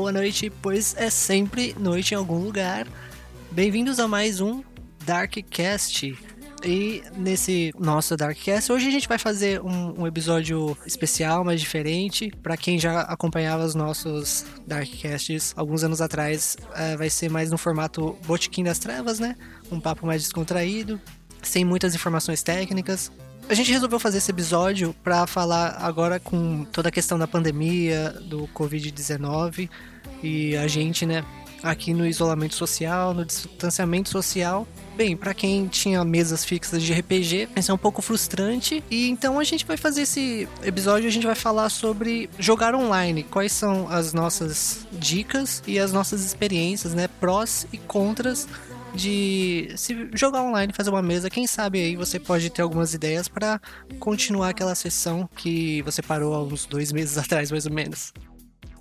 boa noite, pois é sempre noite em algum lugar. Bem-vindos a mais um Darkcast. E nesse nosso Darkcast, hoje a gente vai fazer um, um episódio especial, mais diferente. Para quem já acompanhava os nossos Darkcasts alguns anos atrás, é, vai ser mais no formato Botiquim das Trevas, né? Um papo mais descontraído, sem muitas informações técnicas. A gente resolveu fazer esse episódio para falar agora com toda a questão da pandemia, do Covid-19 e a gente, né, aqui no isolamento social, no distanciamento social. Bem, para quem tinha mesas fixas de RPG, isso é um pouco frustrante. E então a gente vai fazer esse episódio, a gente vai falar sobre jogar online, quais são as nossas dicas e as nossas experiências, né, prós e contras de se jogar online, fazer uma mesa, quem sabe aí você pode ter algumas ideias para continuar aquela sessão que você parou há uns dois meses atrás, mais ou menos.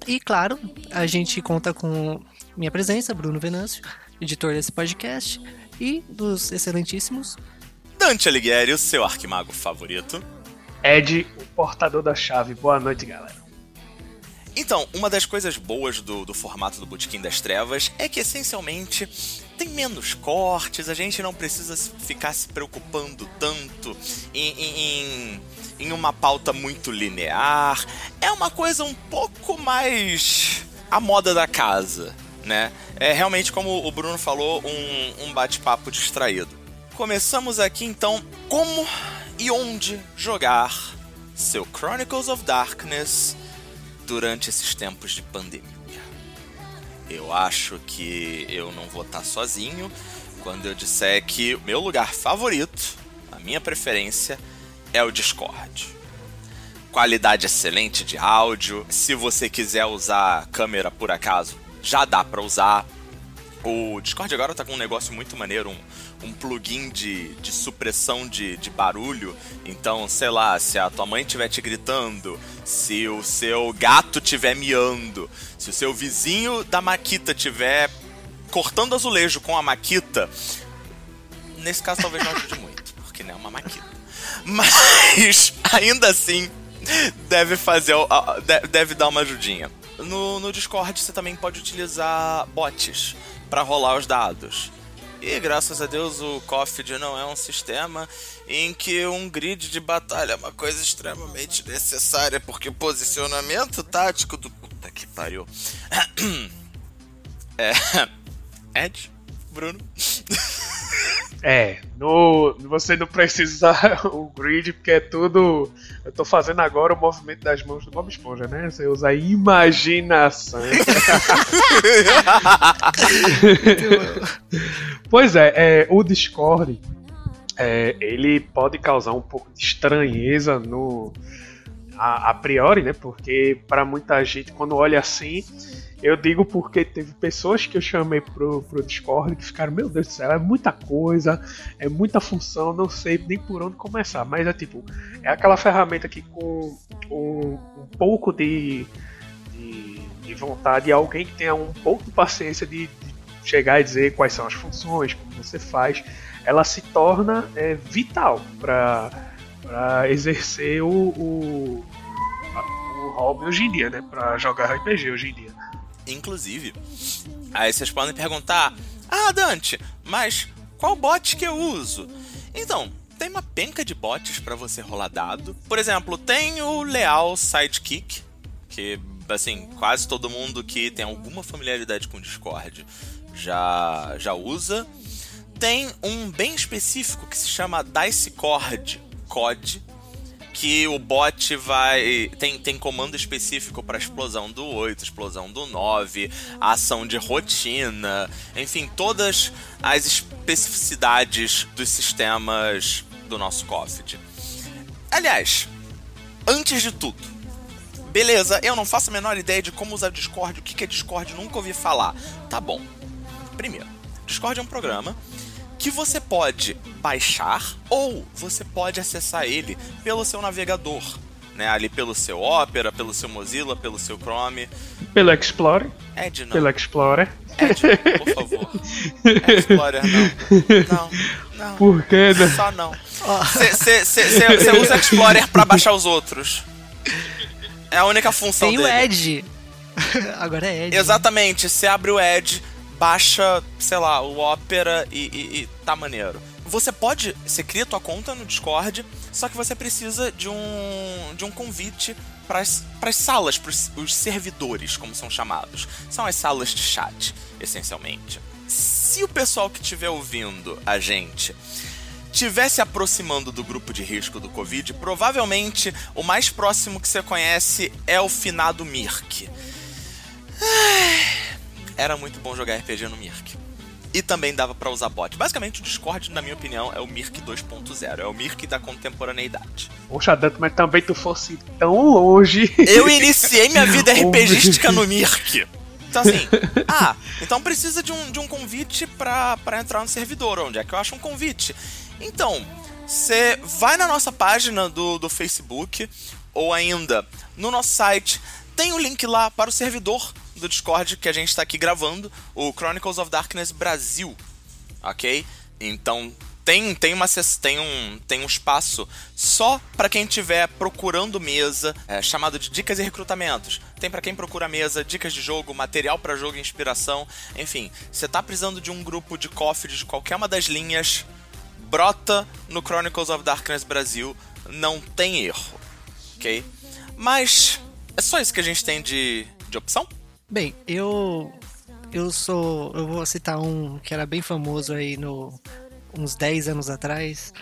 E claro, a gente conta com minha presença, Bruno Venâncio, editor desse podcast, e dos excelentíssimos Dante Alighieri, o seu arquimago favorito. Ed, o portador da chave. Boa noite, galera. Então, uma das coisas boas do, do formato do Botequim das Trevas é que essencialmente tem menos cortes, a gente não precisa ficar se preocupando tanto em, em, em uma pauta muito linear. É uma coisa um pouco mais a moda da casa, né? É realmente, como o Bruno falou, um, um bate-papo distraído. Começamos aqui então como e onde jogar seu Chronicles of Darkness durante esses tempos de pandemia. Eu acho que eu não vou estar sozinho quando eu disser que o meu lugar favorito, a minha preferência, é o Discord. Qualidade excelente de áudio. Se você quiser usar câmera por acaso, já dá para usar. O Discord agora tá com um negócio muito maneiro, um, um plugin de, de supressão de, de barulho. Então, sei lá, se a tua mãe estiver te gritando, se o seu gato estiver miando, se o seu vizinho da Maquita estiver cortando azulejo com a Maquita, nesse caso talvez não ajude muito, Mas, ainda assim, deve fazer, deve dar uma ajudinha. No, no Discord você também pode utilizar bots para rolar os dados. E graças a Deus o COFID não é um sistema em que um grid de batalha é uma coisa extremamente necessária, porque posicionamento tático do. Puta que pariu. É. Ed? Bruno? É, no, você não precisa usar o grid, porque é tudo. Eu tô fazendo agora o movimento das mãos do Bob Esponja, né? Você usa imaginação. pois é, é, o Discord é, ele pode causar um pouco de estranheza no a, a priori, né? Porque para muita gente, quando olha assim, eu digo porque teve pessoas que eu chamei pro, pro Discord que ficaram, meu Deus do céu, é muita coisa, é muita função, não sei nem por onde começar. Mas é tipo, é aquela ferramenta que com um, um pouco de, de, de, vontade, alguém que tenha um pouco de paciência de, de, chegar e dizer quais são as funções, como você faz, ela se torna é, vital para exercer o, o, o hobby hoje em dia, né? Para jogar RPG hoje em dia. Inclusive, aí vocês podem perguntar: Ah, Dante, mas qual bot que eu uso? Então, tem uma penca de bots para você rolar dado. Por exemplo, tem o Leal Sidekick, que assim, quase todo mundo que tem alguma familiaridade com Discord já já usa. Tem um bem específico que se chama Dicecord, COD, que o bot vai. Tem, tem comando específico para explosão do 8, explosão do 9, ação de rotina, enfim, todas as especificidades dos sistemas do nosso COFID. Aliás, antes de tudo, beleza, eu não faço a menor ideia de como usar Discord, o que é Discord, nunca ouvi falar. Tá bom. Primeiro, Discord é um programa que você pode baixar ou você pode acessar ele pelo seu navegador, né? Ali pelo seu Opera, pelo seu Mozilla, pelo seu Chrome. Pelo Explorer. Ed, não. Pelo Explorer. Ed, por favor. Explorer, não. Não, não. Por que, né? Só não. Você usa Explorer pra baixar os outros. É a única função Tem dele. o Edge. Agora é Edge. Exatamente, você abre o Edge, baixa, sei lá, o Opera e, e, e tá maneiro. Você pode, você cria tua conta no Discord, só que você precisa de um, de um convite para as salas, para os servidores, como são chamados. São as salas de chat, essencialmente. Se o pessoal que estiver ouvindo a gente tivesse aproximando do grupo de risco do Covid, provavelmente o mais próximo que você conhece é o finado Mirk. Era muito bom jogar RPG no Mirk. E também dava para usar bot. Basicamente, o Discord, na minha opinião, é o Mirk 2.0. É o Mirk da contemporaneidade. Poxa, Danto, mas também tu fosse tão longe. Eu iniciei minha vida RPGística no Mirk. Então assim, ah, então precisa de um, de um convite pra, pra entrar no servidor. Onde é que eu acho um convite? Então, você vai na nossa página do, do Facebook ou ainda no nosso site, tem o um link lá para o servidor do Discord que a gente está aqui gravando, o Chronicles of Darkness Brasil, ok? Então tem, tem, uma, tem, um, tem um espaço só para quem estiver procurando mesa, é, chamado de dicas e recrutamentos. Tem para quem procura mesa, dicas de jogo, material para jogo inspiração. Enfim, você tá precisando de um grupo de cofres de qualquer uma das linhas, brota no Chronicles of Darkness Brasil, não tem erro, ok? Mas é só isso que a gente tem de, de opção? Bem, eu eu sou, eu vou citar um que era bem famoso aí no uns 10 anos atrás,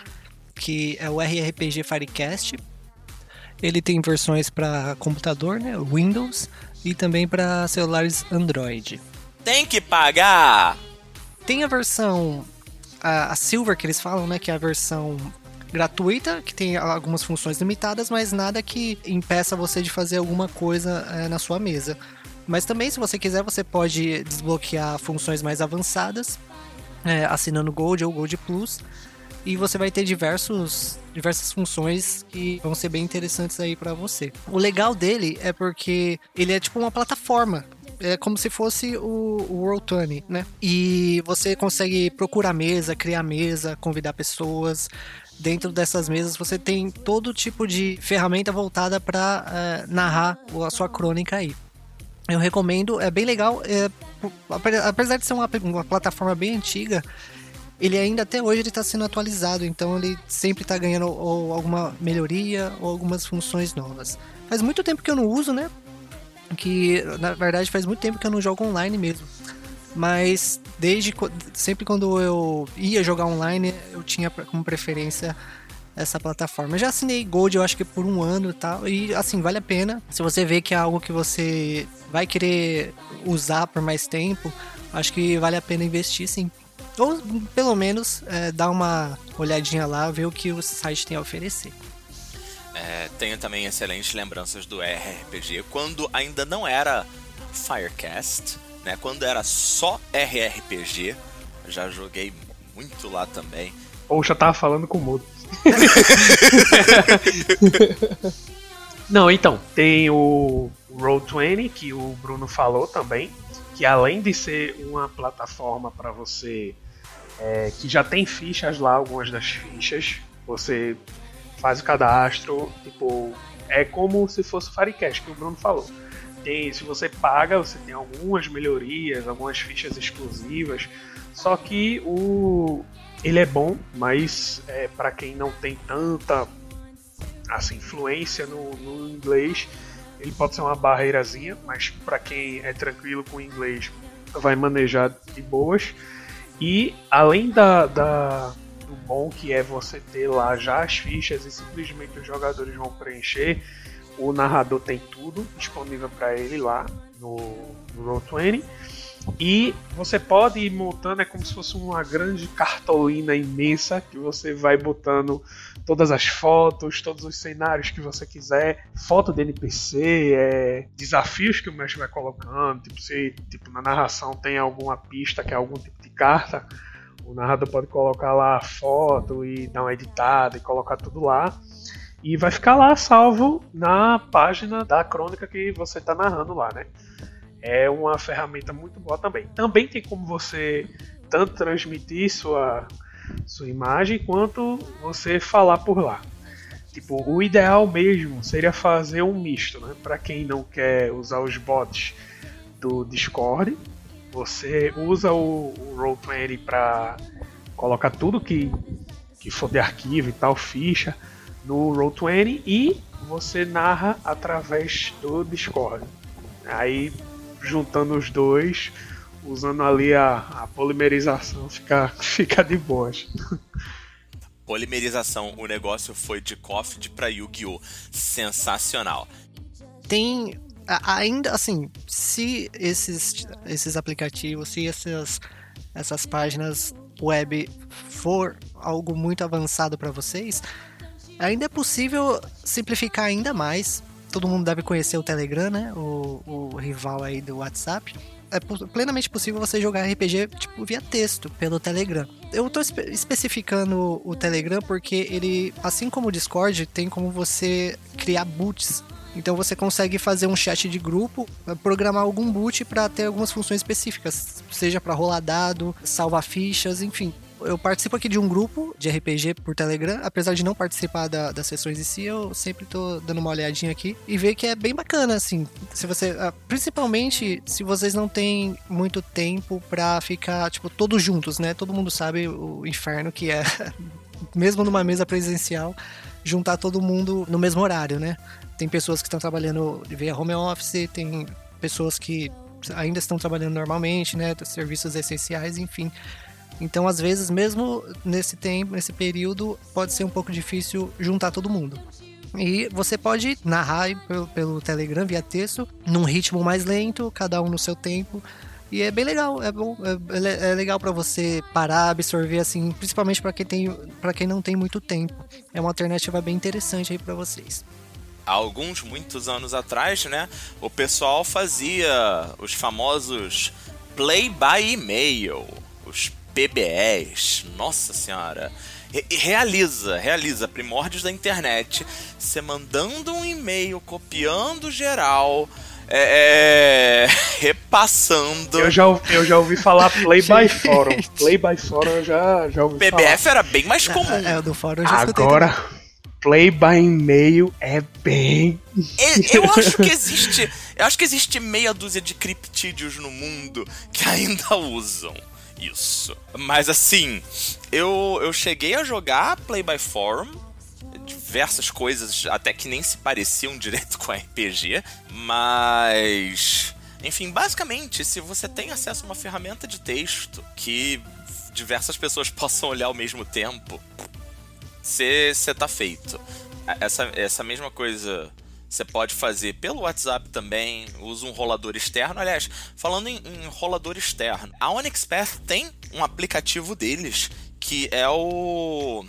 que é o RRPG Firecast. Ele tem versões para computador, né, Windows, e também para celulares Android. Tem que pagar. Tem a versão a, a Silver que eles falam, né, que é a versão gratuita, que tem algumas funções limitadas, mas nada que impeça você de fazer alguma coisa é, na sua mesa. Mas também, se você quiser, você pode desbloquear funções mais avançadas, é, assinando Gold ou Gold Plus. E você vai ter diversos, diversas funções que vão ser bem interessantes aí para você. O legal dele é porque ele é tipo uma plataforma é como se fosse o, World Tony, né? E você consegue procurar mesa, criar mesa, convidar pessoas. Dentro dessas mesas você tem todo tipo de ferramenta voltada para é, narrar a sua crônica aí. Eu recomendo, é bem legal. É, apesar de ser uma, uma plataforma bem antiga, ele ainda até hoje está sendo atualizado, então ele sempre está ganhando ou alguma melhoria ou algumas funções novas. Faz muito tempo que eu não uso, né? Que na verdade faz muito tempo que eu não jogo online mesmo. Mas desde sempre quando eu ia jogar online, eu tinha como preferência essa plataforma. Eu já assinei Gold, eu acho que por um ano e tal. E assim, vale a pena. Se você vê que é algo que você vai querer usar por mais tempo, acho que vale a pena investir sim. Ou pelo menos é, dar uma olhadinha lá, ver o que o site tem a oferecer. É, tenho também excelentes lembranças do RRPG quando ainda não era Firecast, né? Quando era só RRPG, já joguei muito lá também. Ou já tava falando com o mudo. Não, então, tem o Roll20 que o Bruno falou também, que além de ser uma plataforma para você é, que já tem fichas lá, algumas das fichas, você faz o cadastro, tipo, é como se fosse o Firecast que o Bruno falou. Tem, se você paga, você tem algumas melhorias, algumas fichas exclusivas. Só que o, ele é bom, mas é, para quem não tem tanta assim, influência no, no, inglês, ele pode ser uma barreirazinha, mas para quem é tranquilo com o inglês, vai manejar de boas. E além da, da, do bom que é você ter lá já as fichas e simplesmente os jogadores vão preencher, o narrador tem tudo disponível para ele lá no, no Roll20. E você pode ir montando, é como se fosse uma grande cartolina imensa que você vai botando todas as fotos, todos os cenários que você quiser, foto de NPC, é, desafios que o mestre vai colocando, tipo se tipo, na narração tem alguma pista que é algum tipo de carta, o narrador pode colocar lá a foto e dar uma editada e colocar tudo lá. E vai ficar lá salvo na página da crônica que você está narrando lá, né? É uma ferramenta muito boa também. Também tem como você tanto transmitir sua, sua imagem quanto você falar por lá. Tipo, o ideal mesmo seria fazer um misto, né? Para quem não quer usar os bots do Discord, você usa o, o Roll20 para colocar tudo que, que for de arquivo e tal, ficha, no Roll20 e você narra através do Discord. Aí, juntando os dois, usando ali a, a polimerização, fica, fica de boas. Polimerização, o negócio foi de Coffee para Yu-Gi-Oh! Sensacional. Tem ainda assim, se esses, esses aplicativos, se essas, essas páginas web for algo muito avançado para vocês, ainda é possível simplificar ainda mais. Todo mundo deve conhecer o Telegram, né? O, o rival aí do WhatsApp. É plenamente possível você jogar RPG tipo, via texto pelo Telegram. Eu estou espe especificando o Telegram porque ele, assim como o Discord, tem como você criar boots então você consegue fazer um chat de grupo, programar algum boot para ter algumas funções específicas, seja para rolar dado, salvar fichas, enfim. Eu participo aqui de um grupo de RPG por Telegram, apesar de não participar da, das sessões em si, eu sempre tô dando uma olhadinha aqui e ver que é bem bacana, assim. Se você, ah, principalmente se vocês não têm muito tempo para ficar, tipo, todos juntos, né? Todo mundo sabe o inferno que é, mesmo numa mesa presencial, juntar todo mundo no mesmo horário, né? Tem pessoas que estão trabalhando via home office, tem pessoas que ainda estão trabalhando normalmente, né? Serviços essenciais, enfim. Então, às vezes, mesmo nesse tempo, nesse período, pode ser um pouco difícil juntar todo mundo. E você pode narrar pelo, pelo Telegram via texto, num ritmo mais lento, cada um no seu tempo. E é bem legal, é bom, é, é legal para você parar, absorver assim, principalmente para quem tem, para quem não tem muito tempo. É uma alternativa bem interessante aí para vocês alguns, muitos anos atrás, né, o pessoal fazia os famosos play by email, os PBEs. Nossa senhora. realiza, realiza primórdios da internet. Você mandando um e-mail, copiando geral. É, é, repassando. Eu já, eu já ouvi falar Play by Forum. Play by Forum eu já, já ouvi PBF falar. era bem mais comum. É, é o do fórum eu já Agora, play by e-mail é bem. Eu, eu acho que existe. Eu acho que existe meia dúzia de criptídeos no mundo que ainda usam isso. Mas assim, eu, eu cheguei a jogar Play by Forum. Diversas coisas até que nem se pareciam direito com RPG, mas. Enfim, basicamente, se você tem acesso a uma ferramenta de texto que diversas pessoas possam olhar ao mesmo tempo, você tá feito. Essa, essa mesma coisa você pode fazer pelo WhatsApp também, usa um rolador externo. Aliás, falando em, em rolador externo, a Onyx Path tem um aplicativo deles que é o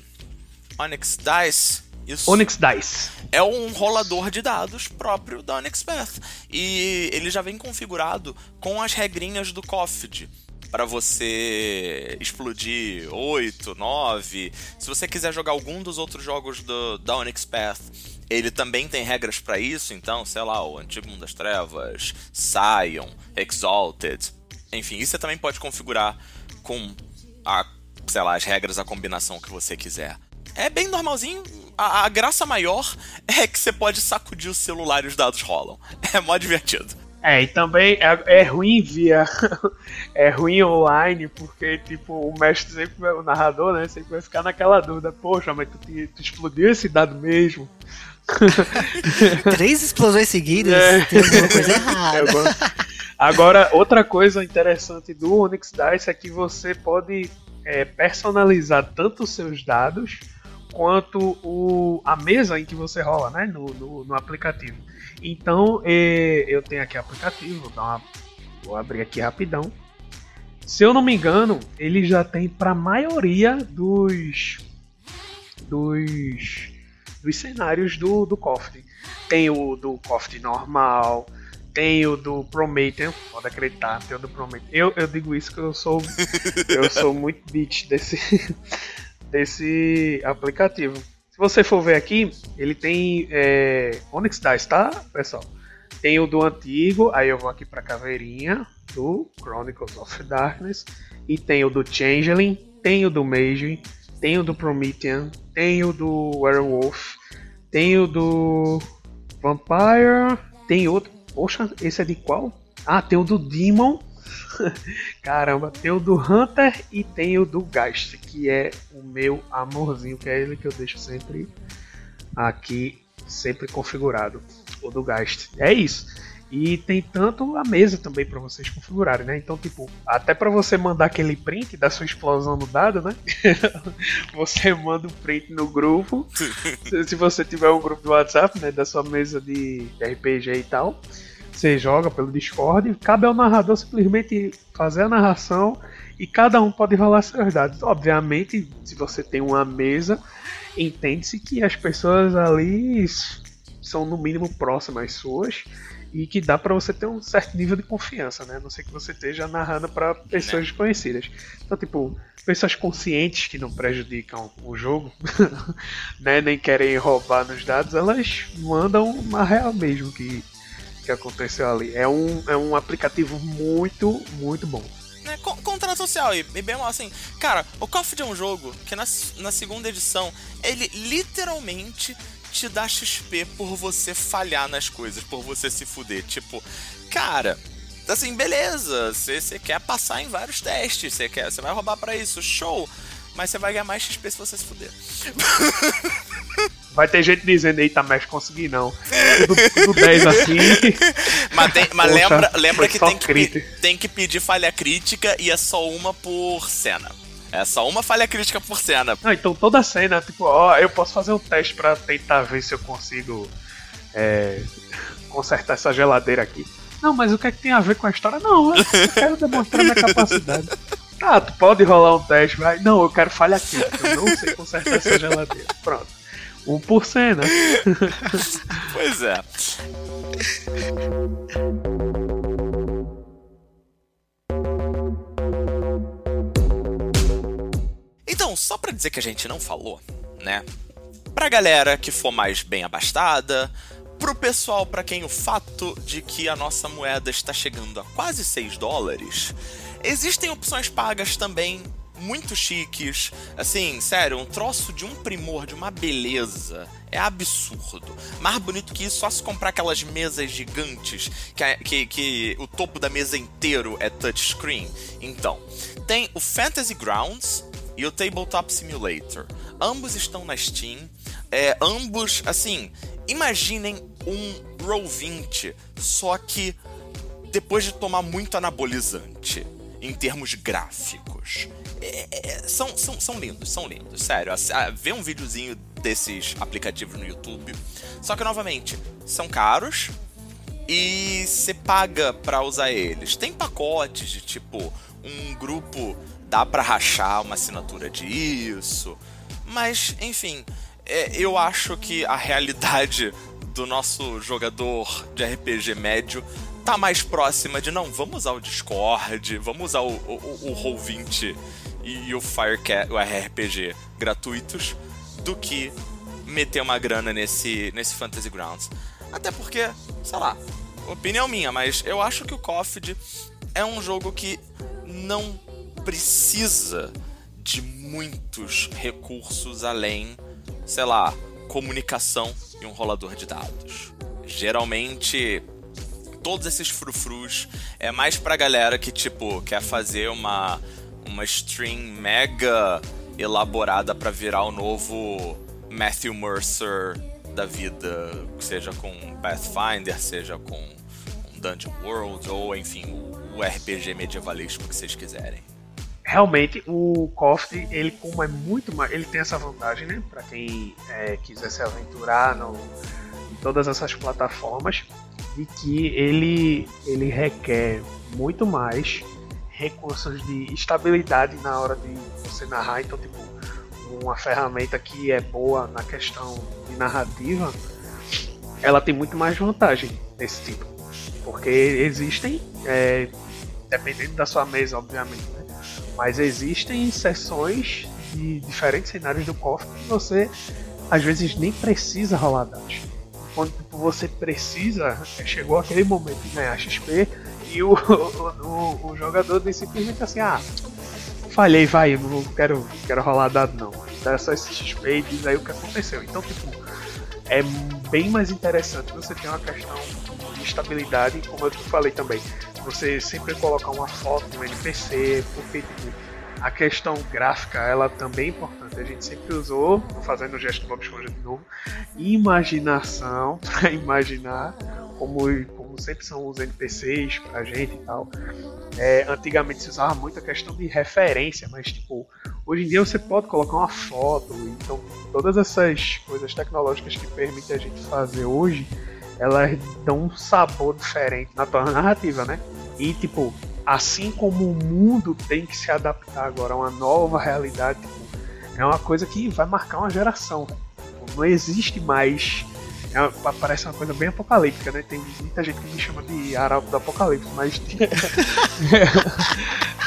Onyx Dice. Isso. Onyx Dice. É um rolador de dados próprio da Onyx Path. E ele já vem configurado com as regrinhas do COFD para você explodir 8, 9. Se você quiser jogar algum dos outros jogos do, da Onyx Path, ele também tem regras para isso, então, sei lá, o Antigo Mundo das Trevas, Scion, Exalted. Enfim, isso você também pode configurar com a, sei lá, as regras, a combinação que você quiser. É bem normalzinho. A, a graça maior é que você pode sacudir o celular e os dados rolam. É mó divertido. É, e também é, é, ruim via. é ruim online, porque, tipo, o mestre sempre, o narrador, né, sempre vai ficar naquela dúvida: Poxa, mas tu, tu explodiu esse dado mesmo? Três explosões seguidas, é. tem alguma coisa errada. Agora, outra coisa interessante do Onyx Dice é que você pode é, personalizar tanto os seus dados quanto o, a mesa em que você rola, né, no, no, no aplicativo. Então, é, eu tenho aqui o aplicativo, vou, uma, vou abrir aqui rapidão. Se eu não me engano, ele já tem para a maioria dos dos dos cenários do do Coffee. Tem o do Coffee normal, tem o do Promethean, pode acreditar, tem o do Promethean. Eu, eu digo isso que eu sou eu sou muito bitch desse desse aplicativo você for ver aqui, ele tem é, Onyx Dice, tá, pessoal? Tem o do antigo, aí eu vou aqui pra caveirinha do Chronicles of Darkness. E tem o do Changeling, tem o do Mage, tem o do Promethean, tem o do Werewolf, Tem o do Vampire. Tem outro. Poxa, esse é de qual? Ah, tem o do Demon. Caramba, tem o do Hunter e tem o do Geist, que é o meu amorzinho, que é ele que eu deixo sempre aqui, sempre configurado. O do Geist. É isso. E tem tanto a mesa também para vocês configurarem, né? Então, tipo, até para você mandar aquele print da sua explosão no dado, né? você manda o um print no grupo. se você tiver um grupo do WhatsApp, né, da sua mesa de RPG e tal, você joga pelo Discord, cabe ao narrador simplesmente fazer a narração e cada um pode rolar seus dados. Obviamente, se você tem uma mesa, entende-se que as pessoas ali são no mínimo próximas suas e que dá para você ter um certo nível de confiança, né? A não sei que você esteja narrando para pessoas é. desconhecidas. Então, tipo, pessoas conscientes que não prejudicam o jogo, né? Nem querem roubar nos dados, elas mandam uma real mesmo que, que aconteceu ali. É um, é um aplicativo muito, muito bom. É, contrato social, e, e bem assim, cara, o Coffee é um jogo que na, na segunda edição ele literalmente te dá XP por você falhar nas coisas, por você se fuder. Tipo, cara, assim, beleza, você quer passar em vários testes, você quer, você vai roubar para isso, show. Mas você vai ganhar mais XP se você se fuder. Vai ter gente dizendo, eita, mas consegui não. Tudo, tudo 10 assim. Mas, tem, mas Poxa, lembra, lembra que tem, que tem que pedir falha crítica e é só uma por cena. É só uma falha crítica por cena. Não, então toda cena, tipo, ó, eu posso fazer um teste para tentar ver se eu consigo é, consertar essa geladeira aqui. Não, mas o que é que tem a ver com a história? Não, eu quero demonstrar minha capacidade. Ah, tu pode rolar um teste, vai. Não, eu quero falha crítica, eu não sei consertar essa geladeira. Pronto. Um por cena. pois é. Então, só para dizer que a gente não falou, né? Pra galera que for mais bem abastada, pro pessoal para quem o fato de que a nossa moeda está chegando a quase 6 dólares, existem opções pagas também muito chiques. Assim, sério, um troço de um primor, de uma beleza. É absurdo. Mais bonito que isso, só se comprar aquelas mesas gigantes que, que, que o topo da mesa inteiro é touchscreen. Então, tem o Fantasy Grounds, e o Tabletop Simulator. Ambos estão na Steam. É, ambos, assim, imaginem um Roll20, só que depois de tomar muito anabolizante em termos gráficos. É, é, são, são, são lindos, são lindos, sério. Vê um videozinho desses aplicativos no YouTube. Só que, novamente, são caros e você paga para usar eles. Tem pacotes de tipo um grupo dá para rachar uma assinatura disso. Mas, enfim, é, eu acho que a realidade do nosso jogador de RPG médio tá mais próxima de não, vamos usar o Discord, vamos usar o, o, o Roll20 e o Firecat, o RPG gratuitos, do que meter uma grana nesse, nesse Fantasy Grounds. Até porque, sei lá, opinião minha, mas eu acho que o Coffee é um jogo que não precisa de muitos recursos além, sei lá, comunicação e um rolador de dados. Geralmente, todos esses frufrus é mais pra galera que, tipo, quer fazer uma, uma stream mega elaborada para virar o novo Matthew Mercer da vida, seja com Pathfinder, seja com Dungeon World, ou enfim, o RPG medievalístico que vocês quiserem. Realmente o Coffee, ele como é muito mais, ele tem essa vantagem, né, para quem é, quiser se aventurar no, em todas essas plataformas, de que ele ele requer muito mais recursos de estabilidade na hora de você narrar, então tipo uma ferramenta que é boa na questão de narrativa, ela tem muito mais vantagem nesse tipo, porque existem, é, dependendo da sua mesa, obviamente, né? Mas existem sessões de diferentes cenários do cofre que você às vezes nem precisa rolar dados. Quando tipo, você precisa, chegou aquele momento de ganhar XP e o, o, o, jogador diz simplesmente assim, ah, falhei, vai, não quero, quero rolar dado não. Dá só esse XP e diz aí o que aconteceu. Então, tipo, é bem mais interessante você ter uma questão de estabilidade, como eu te falei também. Você sempre colocar uma foto no NPC, porque tipo, a questão gráfica ela também é importante. A gente sempre usou, fazendo o gesto do Bob Esponja de novo, imaginação para imaginar como, como sempre são os NPCs pra gente e tal. É, antigamente se usava muito a questão de referência, mas tipo, hoje em dia você pode colocar uma foto, então todas essas coisas tecnológicas que permitem a gente fazer hoje, elas dão um sabor diferente na tua narrativa, né? E tipo, assim como o mundo tem que se adaptar agora a uma nova realidade, é uma coisa que vai marcar uma geração. Não existe mais. É uma, parece uma coisa bem apocalíptica, né? Tem muita gente que me chama de arauto do apocalipse, mas.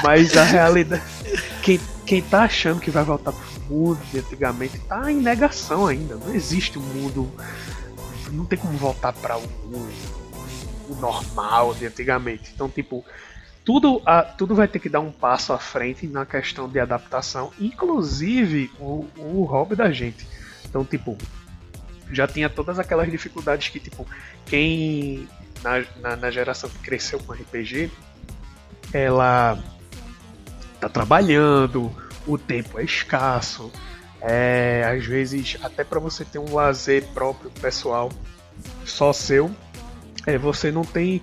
mas a realidade. Quem, quem tá achando que vai voltar pro mundo de antigamente tá em negação ainda. Não existe um mundo. Não tem como voltar para o, o, o normal de antigamente. Então, tipo, tudo, a, tudo vai ter que dar um passo à frente na questão de adaptação, inclusive o, o hobby da gente. Então, tipo, já tinha todas aquelas dificuldades que, tipo, quem na, na, na geração que cresceu com RPG, ela tá trabalhando, o tempo é escasso, é, às vezes até para você ter um lazer próprio pessoal só seu, é, você não tem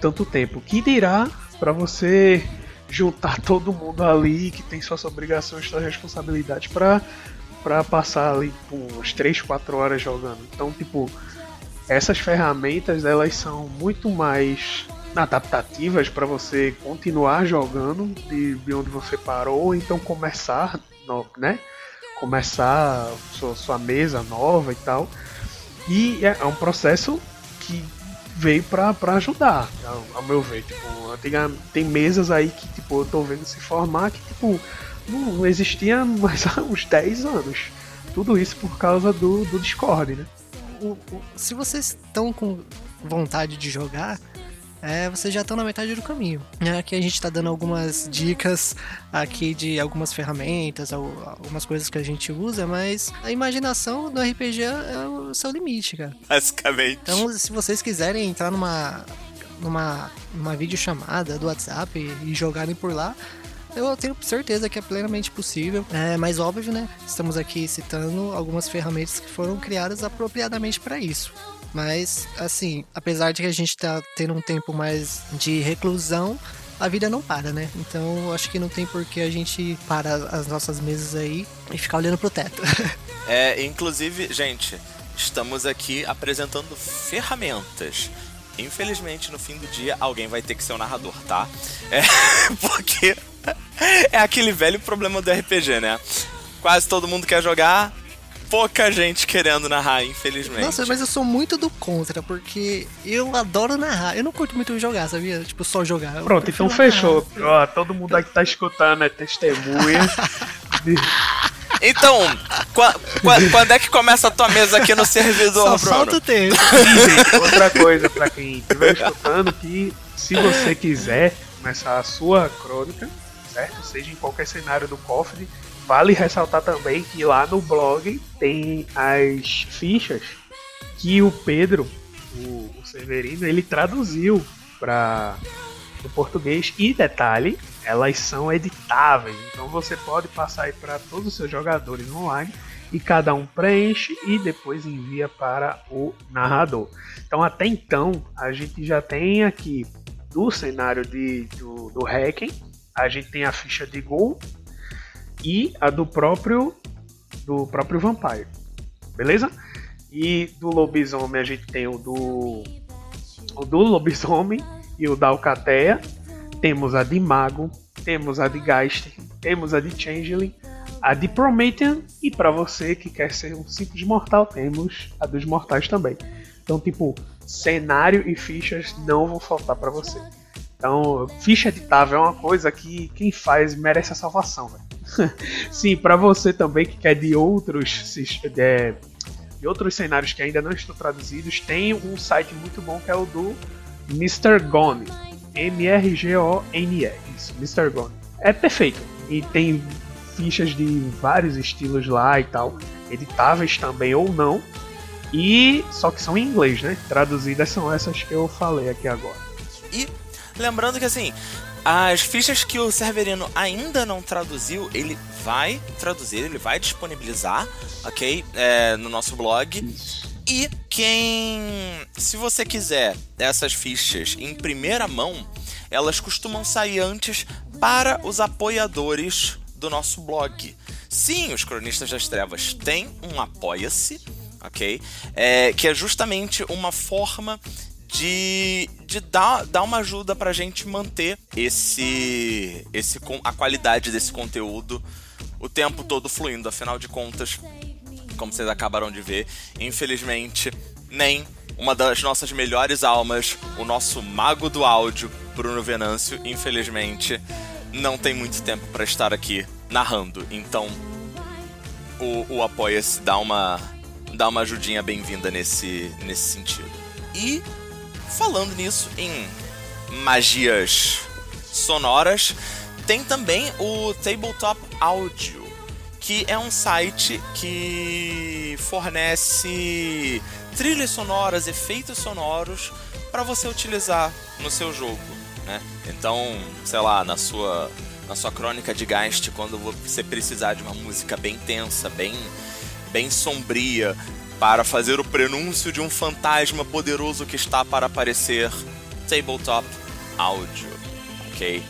tanto tempo. Que dirá para você juntar todo mundo ali que tem suas obrigações, suas responsabilidades para para passar ali por umas 3, 4 horas jogando. Então, tipo, essas ferramentas elas são muito mais adaptativas para você continuar jogando de, de, onde você parou, ou então começar, né? Começar sua, sua mesa nova e tal. E é, é um processo que veio pra, pra ajudar, ao, ao meu ver. Tipo, tem, tem mesas aí que tipo, eu tô vendo se formar que tipo, não existia mais há uns 10 anos. Tudo isso por causa do, do Discord, né? O, o, se vocês estão com vontade de jogar, é, vocês já estão na metade do caminho. É, aqui a gente está dando algumas dicas aqui de algumas ferramentas, algumas coisas que a gente usa, mas a imaginação do RPG é o seu limite, cara. Basicamente. Então, se vocês quiserem entrar numa numa, numa videochamada do WhatsApp e jogarem por lá, eu tenho certeza que é plenamente possível. É mais óbvio, né? Estamos aqui citando algumas ferramentas que foram criadas apropriadamente para isso. Mas, assim, apesar de que a gente tá tendo um tempo mais de reclusão, a vida não para, né? Então acho que não tem por que a gente parar as nossas mesas aí e ficar olhando pro teto. é, inclusive, gente, estamos aqui apresentando ferramentas. Infelizmente, no fim do dia, alguém vai ter que ser o narrador, tá? É, porque é aquele velho problema do RPG, né? Quase todo mundo quer jogar, pouca gente querendo narrar, infelizmente. Nossa, mas eu sou muito do contra, porque eu adoro narrar. Eu não curto muito jogar, sabia? Tipo, só jogar. Pronto, então narrar. fechou. Ó, todo mundo aí que tá escutando é testemunha. Então, quando é que começa a tua mesa aqui no servidor, Só Bruno? Falta o tempo. outra coisa pra quem estiver escutando, que se você quiser começar a sua crônica, certo? Seja em qualquer cenário do cofre, Vale ressaltar também que lá no blog tem as fichas que o Pedro, o, o Severino, ele traduziu para o português e detalhe, elas são editáveis. Então você pode passar aí para todos os seus jogadores online e cada um preenche e depois envia para o narrador. Então até então a gente já tem aqui do cenário de, do, do Hacking, a gente tem a ficha de Gol e a do próprio do próprio Vampire. Beleza? E do lobisomem a gente tem o do o do lobisomem e o da Alcateia. Temos a de Mago, temos a de Geist, temos a de Changeling, a de Promethean e para você que quer ser um simples mortal, temos a dos mortais também. Então, tipo, cenário e fichas não vão faltar para você. Então, ficha editável é uma coisa que quem faz merece a salvação. Sim, para você também que quer de outros de, de, outros cenários que ainda não estão traduzidos, tem um site muito bom que é o do Mr. Gone. M-R-G-O-N-E. Mr. Gone. É perfeito. E tem fichas de vários estilos lá e tal, editáveis também ou não. E só que são em inglês, né? Traduzidas são essas que eu falei aqui agora. E lembrando que assim, as fichas que o Severino ainda não traduziu, ele vai traduzir, ele vai disponibilizar, ok? É, no nosso blog. E quem. Se você quiser essas fichas em primeira mão, elas costumam sair antes para os apoiadores do nosso blog. Sim, os Cronistas das Trevas têm um Apoia-se, ok? É, que é justamente uma forma de, de dar, dar uma ajuda pra gente manter esse, esse a qualidade desse conteúdo o tempo todo fluindo. Afinal de contas, como vocês acabaram de ver, infelizmente, nem uma das nossas melhores almas, o nosso mago do áudio, Bruno Venâncio, infelizmente, não tem muito tempo para estar aqui narrando. Então, o, o Apoia-se dá uma, dá uma ajudinha bem-vinda nesse, nesse sentido. E, falando nisso, em magias sonoras, tem também o Tabletop Audio, que é um site que fornece trilhas sonoras, efeitos sonoros para você utilizar no seu jogo, né? Então, sei lá, na sua na sua crônica de Geist, quando você precisar de uma música bem tensa, bem bem sombria para fazer o prenúncio de um fantasma poderoso que está para aparecer, tabletop áudio, OK?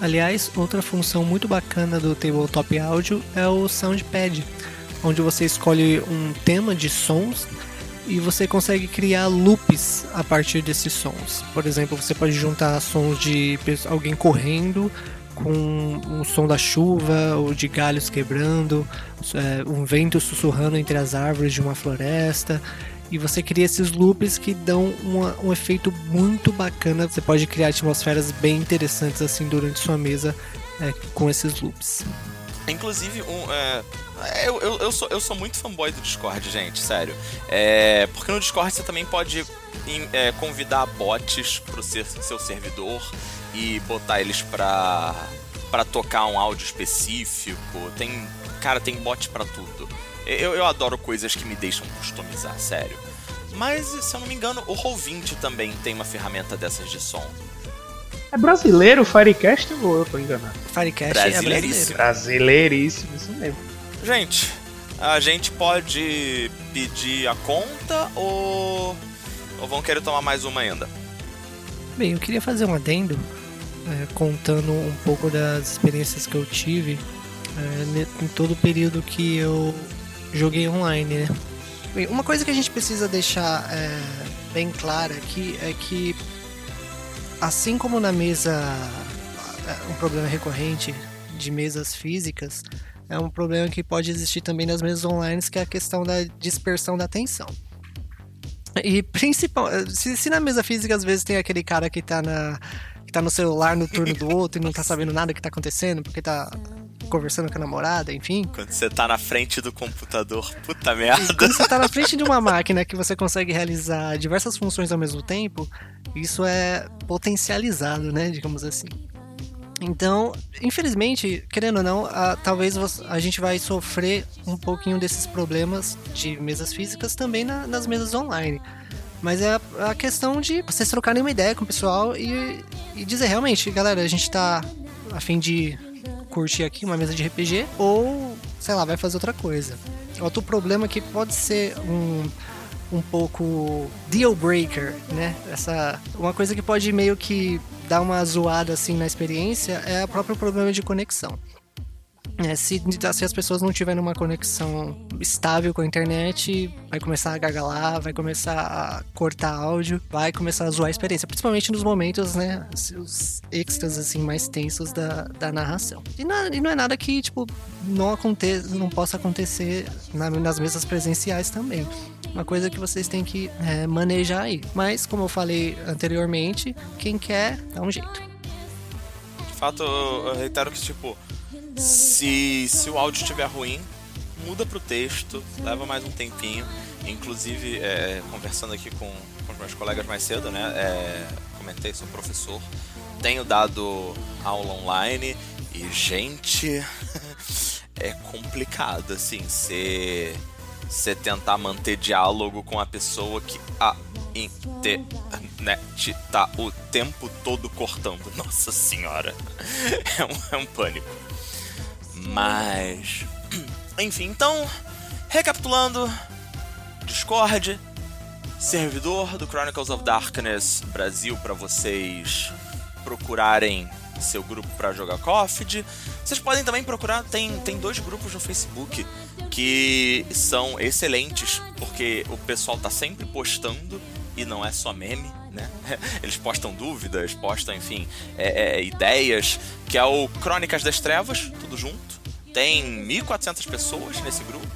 Aliás, outra função muito bacana do Tabletop Audio é o Soundpad, onde você escolhe um tema de sons e você consegue criar loops a partir desses sons. Por exemplo, você pode juntar sons de alguém correndo com um som da chuva ou de galhos quebrando, é, um vento sussurrando entre as árvores de uma floresta e você cria esses loops que dão uma, um efeito muito bacana. Você pode criar atmosferas bem interessantes assim durante sua mesa é, com esses loops. Inclusive, um, é, eu, eu, eu, sou, eu sou muito fanboy do Discord, gente, sério. É, porque no Discord você também pode é, convidar bots pro ser, seu servidor e botar eles pra, pra tocar um áudio específico. Tem. Cara, tem bot para tudo. Eu, eu adoro coisas que me deixam customizar, sério. Mas, se eu não me engano, o Roll20 também tem uma ferramenta dessas de som. É brasileiro o Firecast ou eu tô enganado? Firecast é brasileiríssimo. Brasileiríssimo, isso mesmo. Gente, a gente pode pedir a conta ou, ou vão querer tomar mais uma ainda? Bem, eu queria fazer um adendo é, contando um pouco das experiências que eu tive é, em todo o período que eu joguei online, né? Uma coisa que a gente precisa deixar é, bem clara aqui é que, assim como na mesa, é, um problema recorrente de mesas físicas, é um problema que pode existir também nas mesas online, que é a questão da dispersão da atenção. E principal, se, se na mesa física às vezes tem aquele cara que tá na que tá no celular no turno do outro e não tá sabendo nada que tá acontecendo, porque tá conversando com a namorada, enfim. Quando você tá na frente do computador, puta merda. quando você tá na frente de uma máquina que você consegue realizar diversas funções ao mesmo tempo, isso é potencializado, né, digamos assim. Então, infelizmente, querendo ou não, a, talvez a gente vai sofrer um pouquinho desses problemas de mesas físicas também na, nas mesas online. Mas é a, questão de vocês trocarem uma ideia com o pessoal e, e dizer realmente, galera, a gente tá a fim de curtir aqui uma mesa de RPG ou, sei lá, vai fazer outra coisa. Outro problema que pode ser um, um pouco deal breaker, né? Essa, uma coisa que pode meio que dar uma zoada assim na experiência é o próprio problema de conexão. É, se, se, as pessoas não tiverem uma conexão estável com a internet, vai começar a gargalar, vai começar a cortar áudio, vai começar a zoar a experiência, principalmente nos momentos, né, os extras, assim, mais tensos da, da narração. E não, e não é nada que, tipo, não, aconte, não possa acontecer na, nas mesas presenciais também. Uma coisa que vocês têm que é, manejar aí. Mas, como eu falei anteriormente, quem quer, dá um jeito. De fato, eu reitero que, tipo, se, se o áudio estiver ruim, muda pro texto, leva mais um tempinho. Inclusive, é, conversando aqui com, com os meus colegas mais cedo, né? É, comentei, sou professor, tenho dado aula online e, gente, é complicado, assim, você tentar manter diálogo com a pessoa que a internet tá o tempo todo cortando. Nossa senhora. É um, é um pânico. Mas. Enfim, então. Recapitulando: Discord, servidor do Chronicles of Darkness Brasil para vocês procurarem seu grupo para jogar COFD. Vocês podem também procurar, tem, tem dois grupos no Facebook que são excelentes, porque o pessoal tá sempre postando e não é só meme, né? Eles postam dúvidas, postam, enfim, é, é, ideias, que é o Crônicas das Trevas, tudo junto. Tem 1.400 pessoas nesse grupo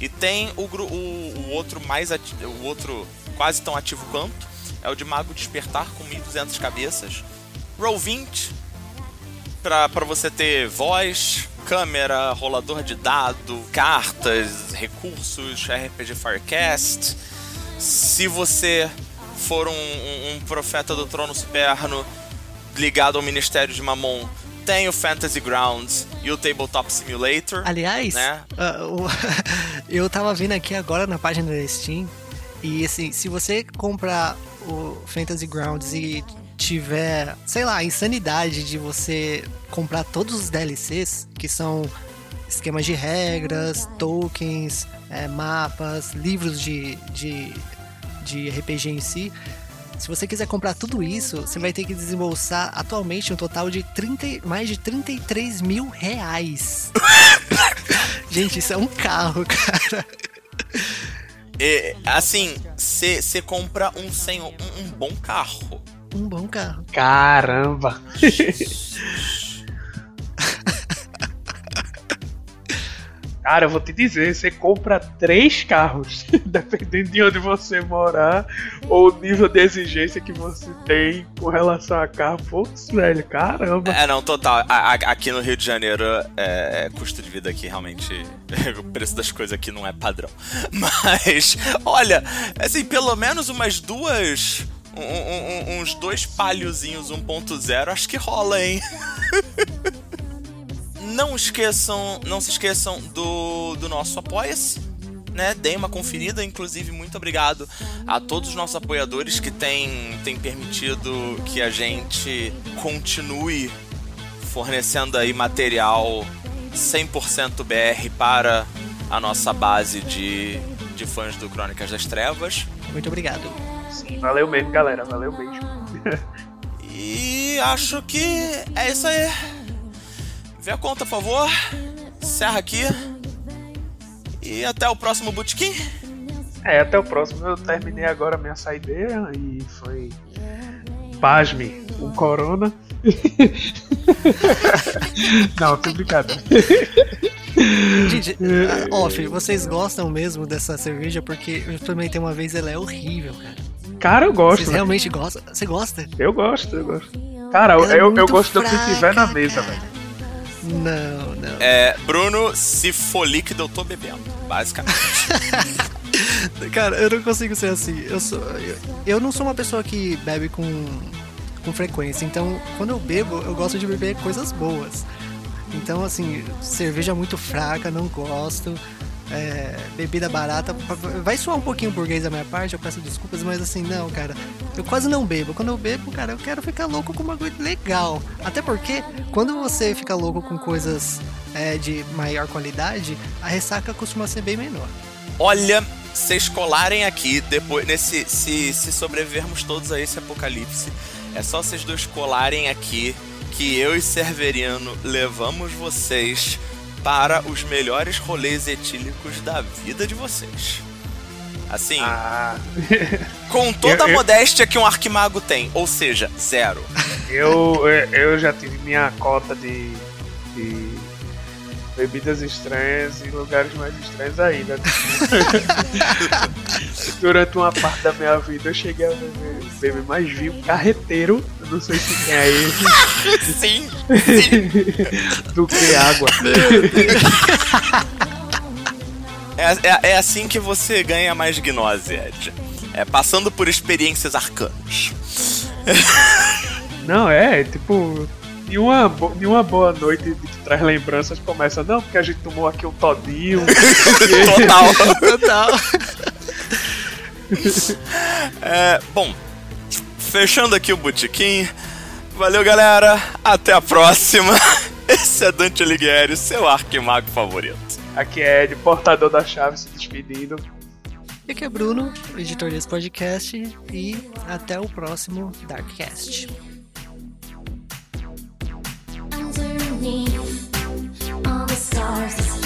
e tem o, o, o outro mais o outro quase tão ativo quanto, é o de Mago Despertar com 1.200 cabeças. Roll20, para você ter voz, câmera, rolador de dado, cartas, recursos, RPG Firecast. Se você for um, um, um profeta do trono superno ligado ao Ministério de Mamon, tem o Fantasy Grounds e o Tabletop Simulator. Aliás, né? uh, eu tava vendo aqui agora na página da Steam e assim, se você comprar o Fantasy Grounds e tiver, sei lá, a insanidade de você comprar todos os DLCs, que são esquemas de regras, tokens, é, mapas, livros de, de, de RPG em si. Se você quiser comprar tudo isso, você vai ter que desembolsar atualmente um total de 30, mais de 33 mil reais. Gente, isso é um carro, cara. É, assim, você compra um, sem, um, um bom carro um bom carro. Caramba! Cara, eu vou te dizer, você compra três carros, dependendo de onde você morar, ou o nível de exigência que você tem com relação a carro. Putz, velho, caramba. É, não, total. A, a, aqui no Rio de Janeiro, é, é, custo de vida aqui realmente. o preço das coisas aqui não é padrão. Mas, olha, assim, pelo menos umas duas um, um, uns dois palhozinhos 1.0, acho que rola, hein? Não esqueçam, não se esqueçam do, do nosso Apoia-se. Né, deem uma conferida, inclusive muito obrigado a todos os nossos apoiadores que têm, têm permitido que a gente continue fornecendo aí material 100% BR para a nossa base de, de fãs do Crônicas das Trevas. Muito obrigado. Sim, valeu mesmo, galera. Valeu mesmo. e acho que é isso aí. Vê a conta, por favor. Encerra aqui. E até o próximo Bootkin. É, até o próximo. Eu terminei agora minha saideira e foi. Pasme, um corona. Não, tô brincando. Gente, off, vocês gostam mesmo dessa cerveja? Porque eu experimentei uma vez, ela é horrível, cara. Cara, eu gosto. Você realmente gosta? Você gosta? Eu gosto, eu gosto. Cara, eu, é eu, eu gosto fraca, do que tiver na mesa, velho. Não, não. É, Bruno, se for líquido, eu tô bebendo, basicamente. Cara, eu não consigo ser assim. Eu, sou, eu, eu não sou uma pessoa que bebe com, com frequência. Então, quando eu bebo, eu gosto de beber coisas boas. Então, assim, cerveja muito fraca, não gosto é, bebida barata. Vai soar um pouquinho burguês da minha parte, eu peço desculpas, mas assim, não, cara. Eu quase não bebo. Quando eu bebo, cara, eu quero ficar louco com uma coisa legal. Até porque, quando você fica louco com coisas é, de maior qualidade, a ressaca costuma ser bem menor. Olha, vocês colarem aqui, depois, nesse, se, se sobrevivermos todos a esse apocalipse, é só vocês dois colarem aqui que eu e Severiano levamos vocês para os melhores rolês etílicos da vida de vocês. Assim, ah. com toda eu, a modéstia que um arquimago tem, ou seja, zero. Eu, eu já tive minha cota de, de bebidas estranhas em lugares mais estranhos ainda. Durante uma parte da minha vida eu cheguei a beber, beber mais vinho carreteiro, eu não sei se tem aí. sim, sim. do que água. É, é, é, assim que você ganha mais gnose, Ed. É passando por experiências arcanas. Não, é, tipo, nenhuma, nenhuma boa noite que traz lembranças começa, não, porque a gente tomou aqui um todinho. Total. Total. É, bom, fechando aqui o botequim. Valeu, galera. Até a próxima. Esse é Dante Alighieri, seu arquimago favorito. Aqui é Ed, portador da chave, se despedindo. E aqui é Bruno, editor desse podcast. E até o próximo Darkcast. Underneath all the stars,